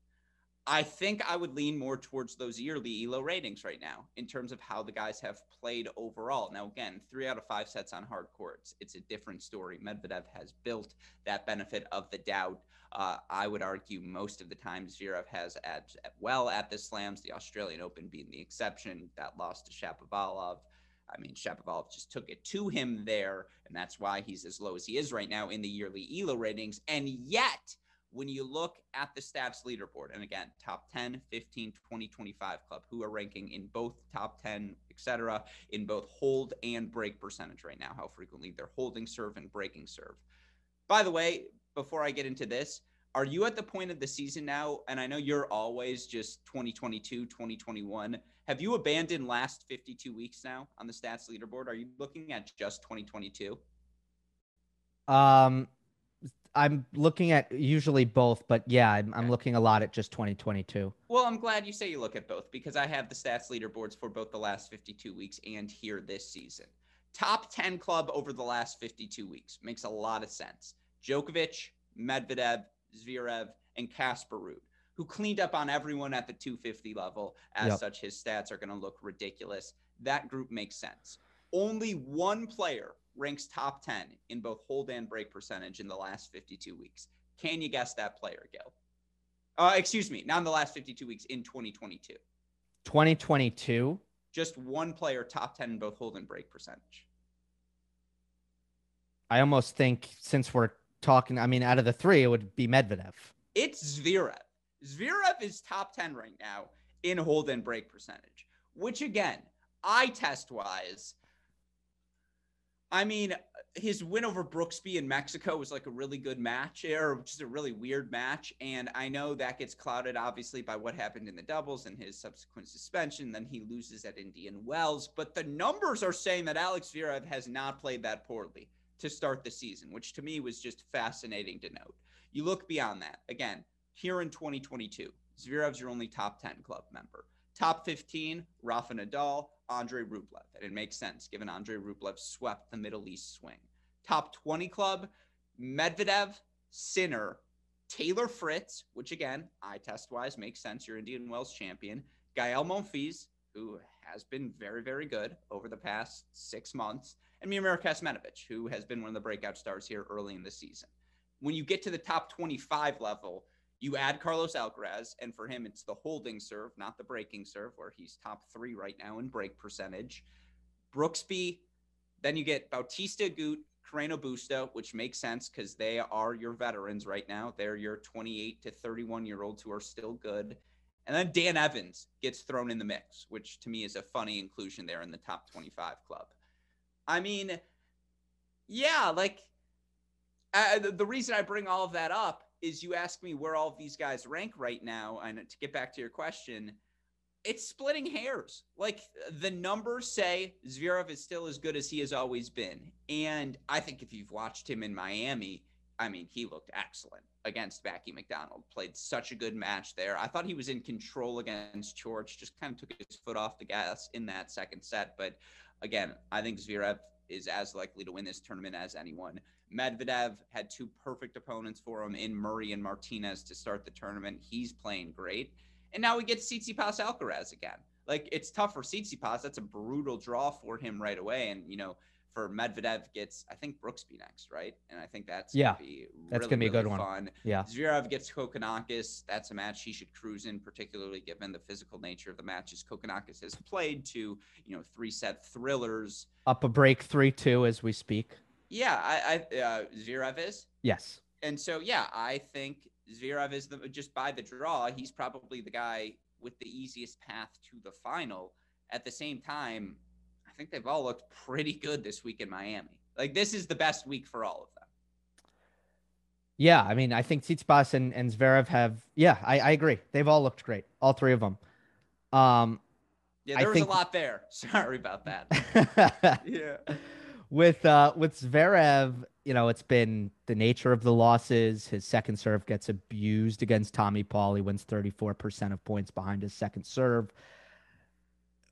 I think I would lean more towards those yearly ELO ratings right now in terms of how the guys have played overall. Now, again, three out of five sets on hard courts. It's a different story. Medvedev has built that benefit of the doubt. Uh, I would argue most of the time Zverev has at, well at the slams, the Australian Open being the exception. That loss to Shapovalov. I mean, Shapovalov just took it to him there, and that's why he's as low as he is right now in the yearly ELO ratings. And yet, when you look at the stats leaderboard, and again, top 10, 15, 20, 25 club, who are ranking in both top 10, etc., in both hold and break percentage right now, how frequently they're holding serve and breaking serve. By the way, before I get into this, are you at the point of the season now? And I know you're always just 2022, 2021. Have you abandoned last 52 weeks now on the stats leaderboard? Are you looking at just 2022? Um, I'm looking at usually both, but yeah, I'm, I'm, looking a lot at just 2022. Well, I'm glad you say you look at both because I have the stats leaderboards for both the last 52 weeks and here this season. Top 10 club over the last 52 weeks makes a lot of sense. Djokovic, Medvedev, Zverev, and Casper Ruud, who cleaned up on everyone at the 250 level. As yep. such, his stats are going to look ridiculous. That group makes sense. Only one player ranks top 10 in both hold and break percentage in the last 52 weeks. Can you guess that player, Gil? Uh, excuse me, not in the last 52 weeks, in 2022. 2022? Just one player top 10 in both hold and break percentage. I almost think since we're talking, I mean, out of the three, it would be Medvedev. It's Zverev. Zverev is top 10 right now in hold and break percentage, which again, eye test wise, I mean, his win over Brooksby in Mexico was like a really good match, or just a really weird match. And I know that gets clouded, obviously, by what happened in the doubles and his subsequent suspension. Then he loses at Indian Wells. But the numbers are saying that Alex Zverev has not played that poorly to start the season, which to me was just fascinating to note. You look beyond that. Again, here in 2022, Zverev's your only top 10 club member. Top 15, Rafa Nadal, Andre Rublev. And it makes sense given Andre Rublev swept the Middle East swing. Top 20 club, Medvedev, Sinner, Taylor Fritz, which again, eye test wise makes sense. You're Indian Wells champion. Gael Monfils, who has been very, very good over the past six months. And Miomir Kecmanovic, who has been one of the breakout stars here early in the season. When you get to the top 25 level, you add Carlos Alcaraz, and for him, it's the holding serve, not the breaking serve, where he's top three right now in break percentage. Brooksby, then you get Bautista Agut, Carreno Busta, which makes sense because they are your veterans right now. They're your 28 to 31 year olds who are still good. And then Dan Evans gets thrown in the mix, which to me is a funny inclusion there in the top 25 club. I mean, yeah, like uh, the, the reason I bring all of that up is you ask me where all these guys rank right now. And to get back to your question, it's splitting hairs. Like the numbers say Zverev is still as good as he has always been. And I think if you've watched him in Miami, I mean, he looked excellent against Mackie McDonald. Played such a good match there. I thought he was in control against Coric, just kind of took his foot off the gas in that second set. But again, I think Zverev is as likely to win this tournament as anyone. Medvedev had two perfect opponents for him in Murray and Martinez to start the tournament. He's playing great. And now we get Tsitsipas Alcaraz again. Like it's tough for Tsitsipas. That's a brutal draw for him right away. And you know, for Medvedev gets I think Brooksby next, right? And I think that's yeah. be That's really, gonna be a good really one. Fun. Yeah. Zverev gets Kokkinakis. That's a match he should cruise in, particularly given the physical nature of the matches Kokkinakis has played to, you know, three set thrillers. Up a break three two as we speak. Yeah, I, I uh, Zverev is. Yes. And so, yeah, I think Zverev is the just by the draw. He's probably the guy with the easiest path to the final. At the same time, think they've all looked pretty good this week in Miami. Like this is the best week for all of them. Yeah, I mean, I think Tsitsipas and, and Zverev have. Yeah, I, I agree. They've all looked great, all three of them. Um, Yeah, I there was think- a lot there. Sorry about that. yeah. with uh with Zverev, you know, it's been the nature of the losses. His second serve gets abused against Tommy Paul. He wins 34% of points behind his second serve.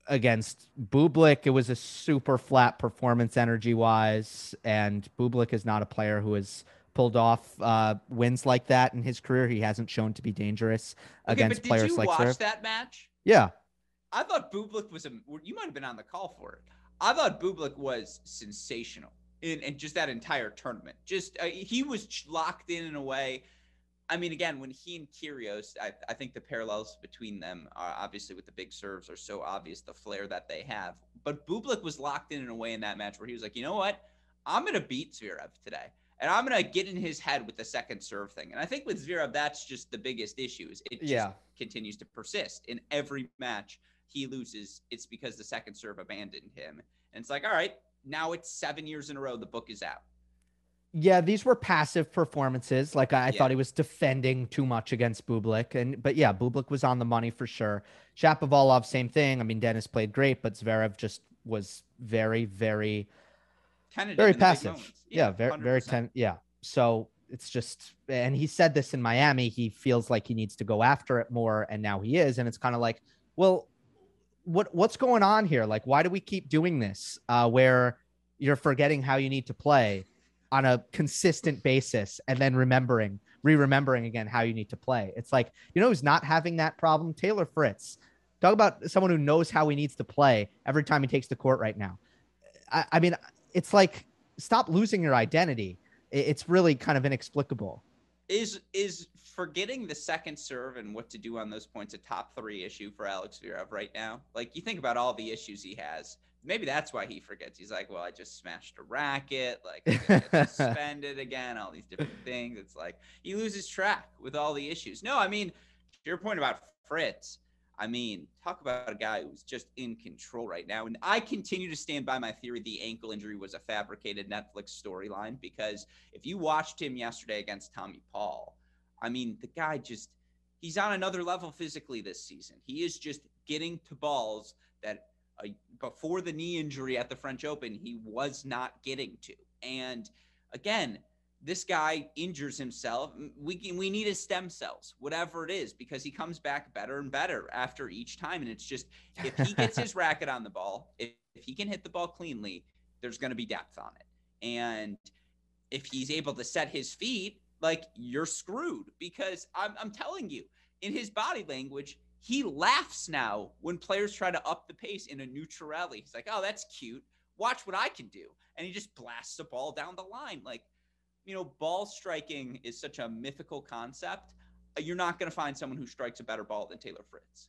Against Bublik, it was a super flat performance energy wise. And Bublik is not a player who has pulled off uh, wins like that in his career. He hasn't shown to be dangerous Okay, against but did players you like watch that match? Yeah. I thought Bublik was a. You might have been on the call for it. I thought Bublik was sensational in, in just that entire tournament. Just uh, he was locked in in a way. I mean, again, when he and Kyrgios, I, I think the parallels between them are obviously with the big serves are so obvious, the flair that they have. But Bublik was locked in in a way in that match where he was like, you know what, I'm gonna beat Zverev today, and I'm gonna get in his head with the second serve thing. And I think with Zverev, that's just the biggest issue. Is it just Yeah. continues to persist in every match he loses, it's because the second serve abandoned him. And it's like, all right, now it's seven years in a row. The book is out. Yeah, these were passive performances. Like I, I Yeah. thought he was defending too much against Bublik, and but yeah, Bublik was on the money for sure. Shapovalov, same thing. I mean, Dennis played great, but Zverev just was very, very, Tentative very in the big passive. moments. Yeah, very, very 100%. ten. Yeah, so it's just, and he said this in Miami. He feels like he needs to go after it more, and now he is, and it's kind of like, well, what what's going on here? Like, why do we keep doing this? Uh, where you're forgetting how you need to play on a consistent basis and then remembering, re-remembering again how you need to play. It's like, you know who's not having that problem? Taylor Fritz. Talk about someone who knows how he needs to play every time he takes the court right now. I, I mean, it's like stop losing your identity. It's really kind of inexplicable. Is is forgetting the second serve and what to do on those points a top three issue for Alex Zverev right now? Like you think about all the issues he has. Maybe that's why he forgets. He's like, well, I just smashed a racket. Like suspended again. All these different things. It's like he loses track with all the issues. No, I mean, to your point about Fritz. I mean, talk about a guy who's just in control right now. And I continue to stand by my theory the ankle injury was a fabricated Netflix storyline because if you watched him yesterday against Tommy Paul, I mean, the guy just he's on another level physically this season. He is just getting to balls that uh, before the knee injury at the French Open, he was not getting to. And again, this guy injures himself. We can, we need his stem cells, whatever it is, because he comes back better and better after each time. And it's just if he gets his racket on the ball, if, if he can hit the ball cleanly, there's going to be depth on it. And if he's able to set his feet, like you're screwed because I'm, I'm telling you, in his body language, he laughs now when players try to up the pace in a neutral rally. He's like, oh, that's cute. Watch what I can do. And he just blasts the ball down the line. Like, you know, ball striking is such a mythical concept. Uh, You're not going to find someone who strikes a better ball than Taylor Fritz.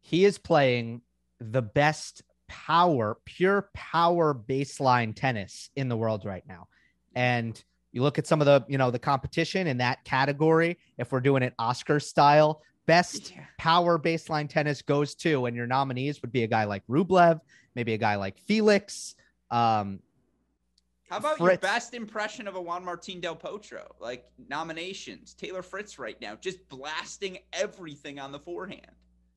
He is playing the best power, pure power baseline tennis in the world right now. And you look at some of the, you know, the competition in that category, if we're doing it Oscar style, best Yeah. power baseline tennis goes to, and your nominees would be a guy like Rublev, maybe a guy like Felix. Um, How about your best impression of a Juan Martin Del Potro? Like nominations, Taylor Fritz right now, just blasting everything on the forehand.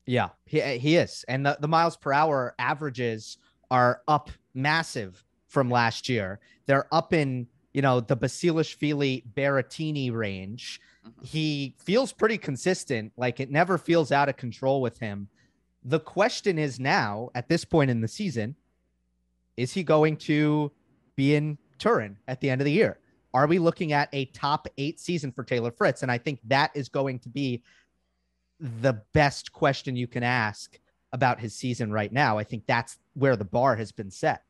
Yeah, he, he is. And the, the miles per hour averages are up massive from last year. They're up in, you know, the Basilashvili Berrettini range. Mhm. He feels pretty consistent. Like it never feels out of control with him. The question is now, at this point in the season, is he going to be in Turin at the end of the year? Are we looking at a top eight season for Taylor Fritz? And I think that is going to be the best question you can ask about his season right now. I think that's where the bar has been set.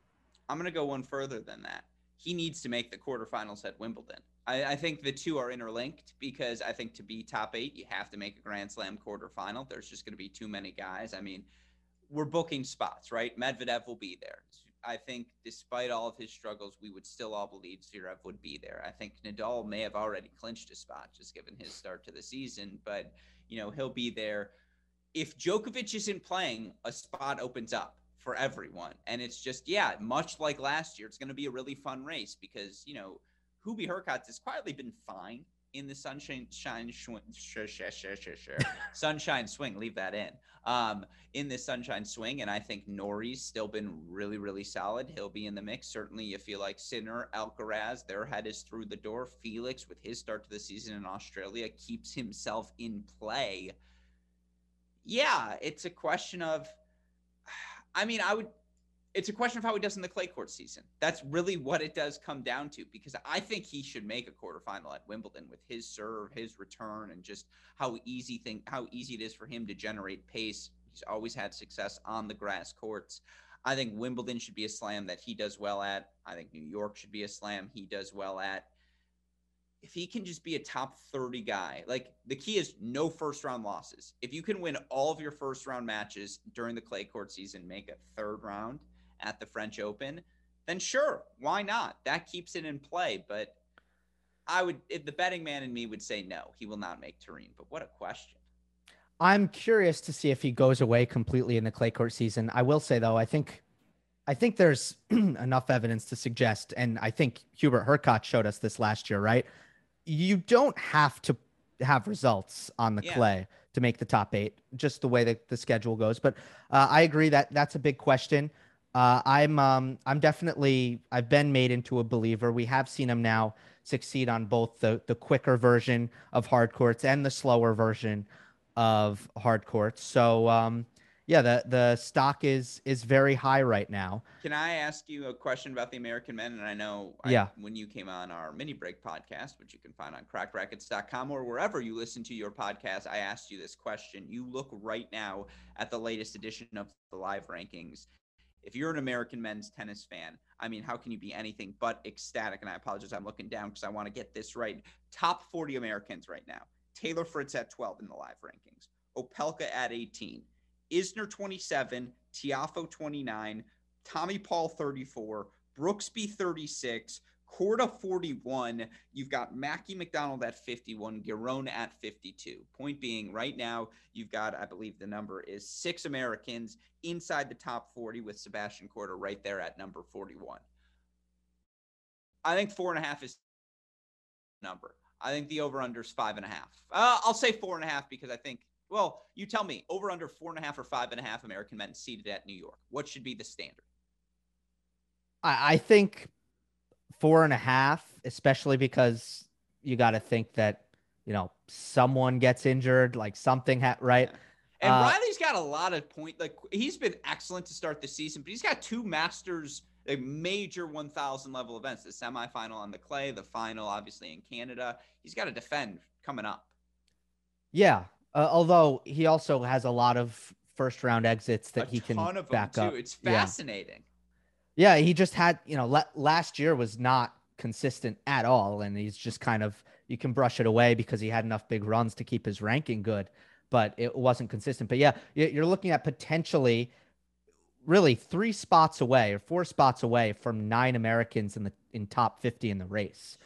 I'm going to go one further than that. He needs to make the quarterfinals at Wimbledon. I, I, think the two are interlinked because I think to be top eight, you have to make a Grand Slam quarterfinal. There's just going to be too many guys. I mean, we're booking spots, right? Medvedev will be there. I think despite all of his struggles, we would still all believe Zverev would be there. I think Nadal may have already clinched a spot just given his start to the season, but you know, he'll be there. If Djokovic isn't playing, a spot opens up for everyone. And it's just, yeah, much like last year, it's going to be a really fun race because, you know, Hubie Hurkacz has quietly been fine in the sunshine shine swing, sunshine swing. Leave that in. Um, in the sunshine swing, and I think Norrie's still been really, really solid. He'll be in the mix. Certainly, you feel like Sinner, Alcaraz, their head is through the door. Felix, with his start to the season in Australia, keeps himself in play. Yeah, it's a question of I mean, I would. It's a question of how he does in the clay court season. That's really what it does come down to because I think he should make a quarterfinal at Wimbledon with his serve, his return, and just how easy thing how easy it is for him to generate pace. He's always had success on the grass courts. I think Wimbledon should be a slam that he does well at. I think New York should be a slam he does well at if he can just be a top 30 guy, like the key is no first round losses. If you can win all of your first round matches during the clay court season, make a third round at the French Open, then sure, why not? That keeps it in play. But I would, if the betting man in me would say no, he will not make Turin. But what a question. I'm curious to see if he goes away completely in the clay court season. I will say though, I think I think there's enough evidence to suggest, and I think Hubert Hurkacz showed us this last year, right? you don't have to have results on the yeah. clay to make the top eight, just the way that the schedule goes. But uh, I agree that that's a big question. Uh, I'm um, I'm definitely I've been made into a believer. We have seen him now succeed on both the the quicker version of hard courts and the slower version of hard courts. So um, yeah, the the stock is is very high right now. Can I ask you a question about the American men? And I know I, yeah. when you came on our mini break podcast, which you can find on crackedracquets.com or wherever you listen to your podcast, I asked you this question. You look right now at the latest edition of the live rankings. If you're an American men's tennis fan, I mean, how can you be anything but ecstatic? And I apologize, I'm looking down because I want to get this right. Top 40 Americans right now. Taylor Fritz at 12 in the live rankings. Opelka at 18. Isner 27, Tiafoe 29, Tommy Paul 34, Brooksby 36, Korda 41. You've got Mackie McDonald at 51, Giron at 52. Point being, right now, you've got, I believe the number is six Americans inside the top 40 with Sebastian Korda right there at number 41. I think four and a half is number. I think the over under is five and a half. Uh, I'll say four and a half because I think well, you tell me over under four and a half or five and a half American men seated at New York. What should be the standard? I think four and a half, especially because you got to think that, you know, someone gets injured, like something, ha- right? And uh, Riley's got a lot of point. Like he's been excellent to start the season, but he's got two Masters, like major 1,000 level events: the semifinal on the clay, the final, obviously in Canada. He's got to defend coming up. Yeah, uh, although he also has a lot of first round exits that a he can back up. It's fascinating. Yeah. Yeah, he just had, you know, last year was not consistent at all. And he's just kind of, you can brush it away because he had enough big runs to keep his ranking good, but it wasn't consistent. But yeah, you're looking at potentially really three spots away or four spots away from nine Americans in the in top 50 in the race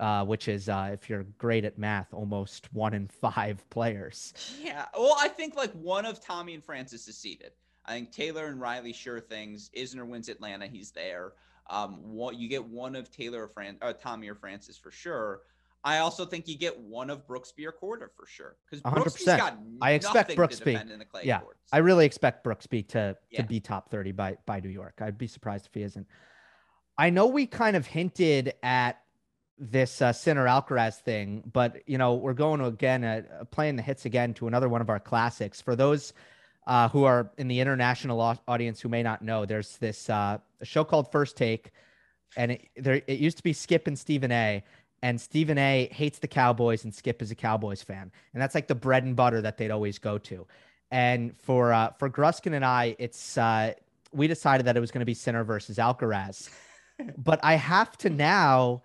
uh, which is uh, if you're great at math, almost one in five players. Yeah. Well, I think like one of Tommy and Francis is seated. I think Taylor and Riley sure things. Isner wins Atlanta, he's there. Um, you get one of Taylor or Fran, uh, Tommy or Francis for sure. I also think you get one of Brooksby or Korda for sure because Brooksby's got I expect Brooksby. in the clay yeah, courts. I really expect Brooksby to yeah. to be top thirty by by New York. I'd be surprised if he isn't. I know we kind of hinted at this uh, Sinner Alcaraz thing, but you know we're going to again uh, playing the hits again to another one of our classics. For those uh, who are in the international audience who may not know, there's this uh, a show called First Take, and it, there it used to be Skip and Stephen A. And Stephen A. hates the Cowboys, and Skip is a Cowboys fan, and that's like the bread and butter that they'd always go to. And for uh, for Gruskin and I, it's uh, we decided that it was going to be Sinner versus Alcaraz, but I have to now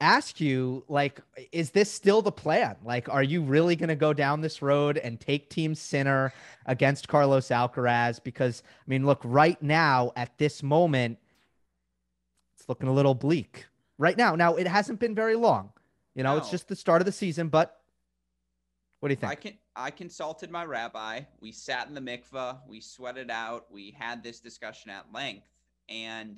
ask you like is this still the plan? Like are you really going to go down this road and take team Sinner against carlos alcaraz? Because i mean look right now at this moment it's looking a little bleak. Right now. Now it hasn't been very long. You know no. it's just the start of the season but what do you think? I can i consulted my rabbi. We sat in the mikvah we sweated out. We had this discussion at length. And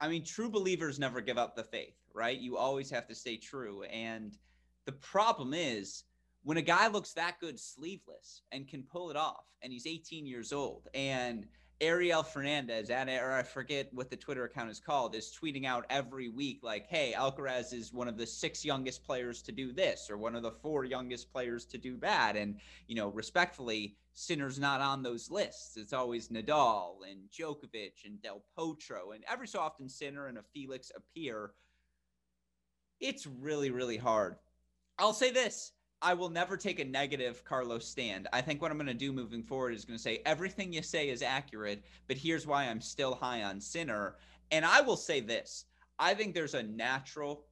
I mean, true believers never give up the faith, right? You always have to stay true. And the problem is when a guy looks that good sleeveless and can pull it off, and he's 18 years old, and Ariel Fernandez, at, or I forget what the Twitter account is called, is tweeting out every week like, "Hey, Alcaraz is one of the six youngest players to do this, or one of the four youngest players to do that." And you know, respectfully, Sinner's not on those lists. It's always Nadal and Djokovic and Del Potro, and every so often Sinner and a Felix appear. It's really, really hard. I'll say this: I will never take a negative Carlos stand. I think what I'm going to do moving forward is going to say everything you say is accurate, but here's why I'm still high on Sinner. And I will say this I think there's a natural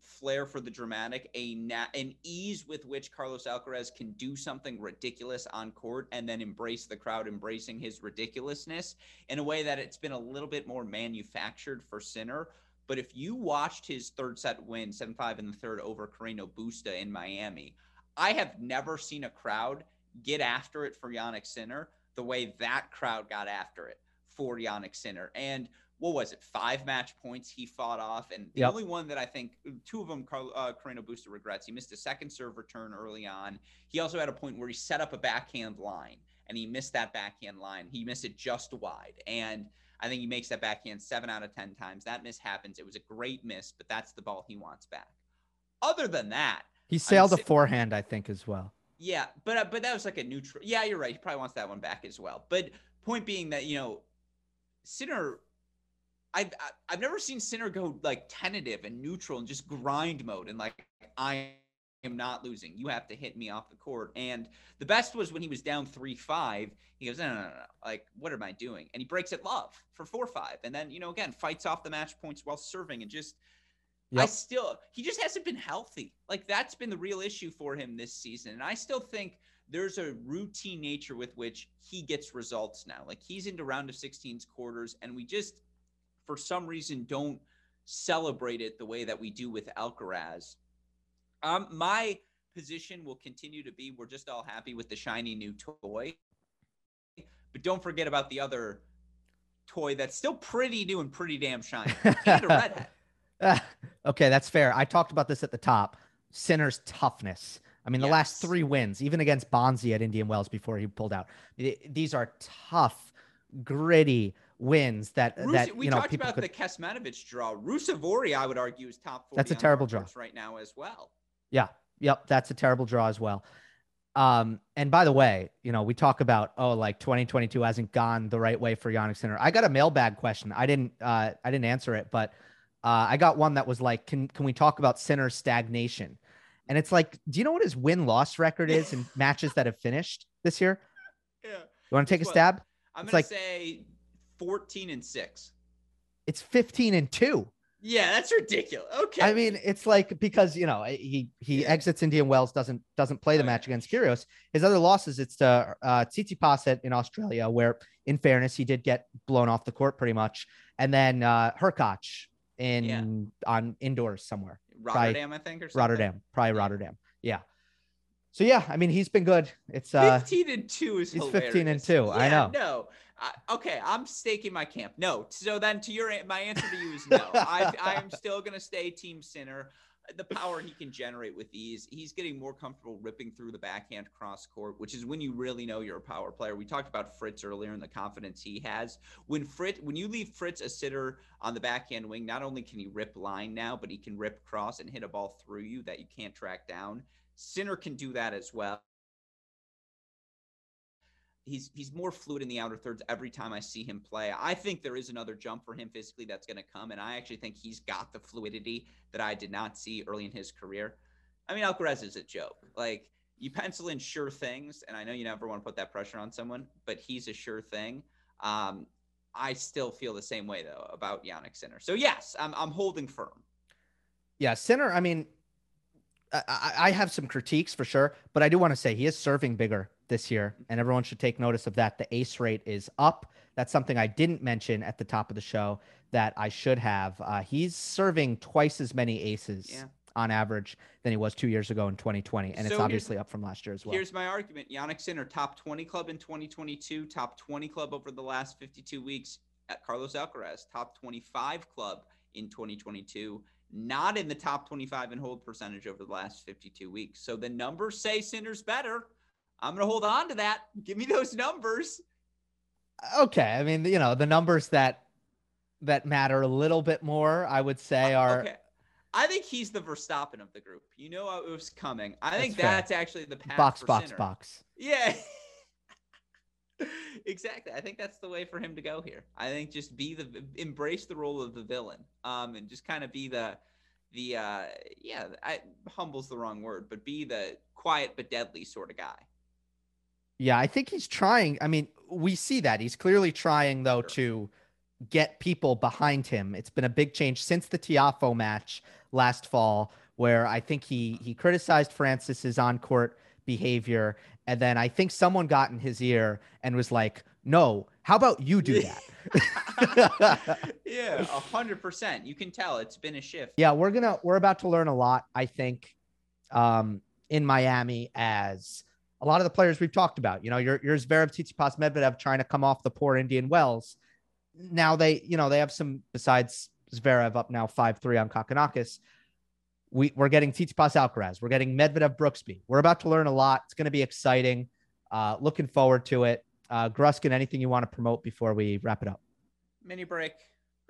flair for the dramatic, a na- an ease with which Carlos Alcaraz can do something ridiculous on court and then embrace the crowd embracing his ridiculousness in a way that it's been a little bit more manufactured for Sinner. But if you watched his third set win, 7 5 in the third over Carreno Busta in Miami, I have never seen a crowd get after it for Jannik Sinner the way that crowd got after it for Jannik Sinner. And what was it? Five match points he fought off, and the yep. only one that I think two of them uh, Carreno Busta regrets. He missed a second serve return early on. He also had a point where he set up a backhand line, and he missed that backhand line. He missed it just wide, and I think he makes that backhand seven out of 10 times. That miss happens. It was a great miss, but that's the ball he wants back. Other than that, he sailed a forehand, I think, as well. Yeah, but uh, but that was like a neutral. Yeah, you're right. He probably wants that one back as well. But point being that you know, Sinner, I've I've never seen Sinner go like tentative and neutral and just grind mode and like I am not losing. You have to hit me off the court. And the best was when he was down 3 5. He goes, no, no, no, no. Like, what am I doing? And he breaks it love for 4 5. And then, you know, again, fights off the match points while serving and just. Yep. I still, he just hasn't been healthy. Like, that's been the real issue for him this season. And I still think there's a routine nature with which he gets results now. Like, he's into round of 16s quarters, and we just, for some reason, don't celebrate it the way that we do with Alcaraz. Um, my position will continue to be we're just all happy with the shiny new toy. But don't forget about the other toy that's still pretty new and pretty damn shiny. okay, that's fair. I talked about this at the top. Sinner's toughness. I mean, the yes. last three wins, even against Bonzi at Indian Wells before he pulled out, these are tough, gritty wins that Rus- that we you know, talked about could... the Kecmanovic draw. Ruusuvuori, I would argue, is top four. That's a terrible draw right now as well. Yeah. Yep. That's a terrible draw as well. Um, and by the way, you know, we talk about, oh, like 2022 hasn't gone the right way for Jannik Sinner. I got a mailbag question. I didn't, uh, I didn't answer it, but, uh, I got one that was like, can, can we talk about Sinner stagnation? And it's like, do you know what his win loss record is in matches that have finished this year? Yeah. You want to take a stab? I'm going like, to say 14 and six. It's 15 and two. Yeah, that's ridiculous. Okay. I mean, it's like because you know he he yeah. exits Indian Wells, doesn't doesn't play the oh, match against Kyrgios. His other losses, it's to uh, Tsitsipas in Australia, where in fairness he did get blown off the court pretty much, and then uh, Hurkacz in yeah. on indoors somewhere. Rotterdam, probably, I think, or something. Rotterdam, probably Rotterdam. Yeah. So yeah, I mean he's been good. It's uh 15 and 2 is He's hilarious. 15 and 2. Yeah, I know. No. I, okay, I'm staking my camp. No. So then to your my answer to you is no. I I am still going to stay team Sinner. The power he can generate with these, he's getting more comfortable ripping through the backhand cross court, which is when you really know you're a power player. We talked about Fritz earlier and the confidence he has. When Fritz, when you leave Fritz a sitter on the backhand wing, not only can he rip line now, but he can rip cross and hit a ball through you that you can't track down. Sinner can do that as well. He's he's more fluid in the outer thirds every time I see him play. I think there is another jump for him physically that's going to come, and I actually think he's got the fluidity that I did not see early in his career. I mean, Alcaraz is a joke. Like you pencil in sure things, and I know you never want to put that pressure on someone, but he's a sure thing. Um, I still feel the same way though about Jannik Sinner. So yes, I'm I'm holding firm. Yeah, Sinner. I mean, I, I have some critiques for sure, but I do want to say he is serving bigger this year, and everyone should take notice of that. The ace rate is up. That's something I didn't mention at the top of the show that I should have. Uh, he's serving twice as many aces yeah. on average than he was two years ago in 2020, and so it's obviously up from last year as well. Here's my argument: Jannik Sinner, top 20 club in 2022, top 20 club over the last 52 weeks. At Carlos Alcaraz, top 25 club in 2022 not in the top 25 in hold percentage over the last 52 weeks. So the numbers say Sinner's better. I'm going to hold on to that. Give me those numbers. Okay, I mean, you know, the numbers that that matter a little bit more, I would say, uh, are. Okay. I think he's the Verstappen of the group. You know it was coming. I think that's, actually the path box, box, Sinner. box. Yeah. exactly. I think that's the way for him to go here. I think just be the embrace the role of the villain, um, and just kind of be the the uh, yeah, I, humble's the wrong word, but be the quiet but deadly sort of guy. Yeah, I think he's trying. I mean, we see that he's clearly trying though to get people behind him. It's been a big change since the Tiafoe match last fall, where I think he he criticized Francis's on court behavior, and then I think someone got in his ear and was like, "No, how about you do that?" yeah, a hundred percent. You can tell it's been a shift. Yeah, we're gonna we're about to learn a lot. I think um, in Miami as a lot of the players we've talked about. You know, your your Zverev, Tsitsipas, Medvedev trying to come off the poor Indian Wells. Now they, you know, they have some besides Zverev up now five three on Kokkinakis. We we're getting Tsitsipas Alcaraz. We're getting Medvedev Brooksby. We're about to learn a lot. It's going to be exciting. Uh, looking forward to it. Uh, Gruskin, anything you want to promote before we wrap it up? Mini break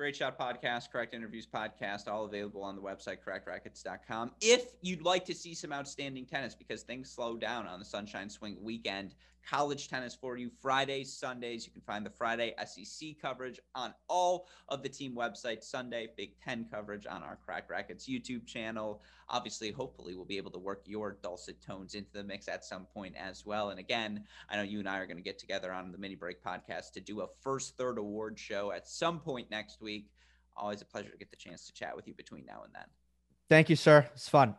Great Shot Podcast, Correct Interviews Podcast, all available on the website, crackedracquets.com. If you'd like to see some outstanding tennis because things slow down on the Sunshine Swing weekend, college tennis for you Fridays, Sundays. You can find the Friday SEC coverage on all of the team websites. Sunday, Big Ten coverage on our Cracked Racquets YouTube channel. Obviously, hopefully, we'll be able to work your dulcet tones into the mix at some point as well. And again, I know you and I are going to get together on the Mini Break podcast to do a first third award show at some point next week. Always a pleasure to get the chance to chat with you between now and then. Thank you, sir. It's fun.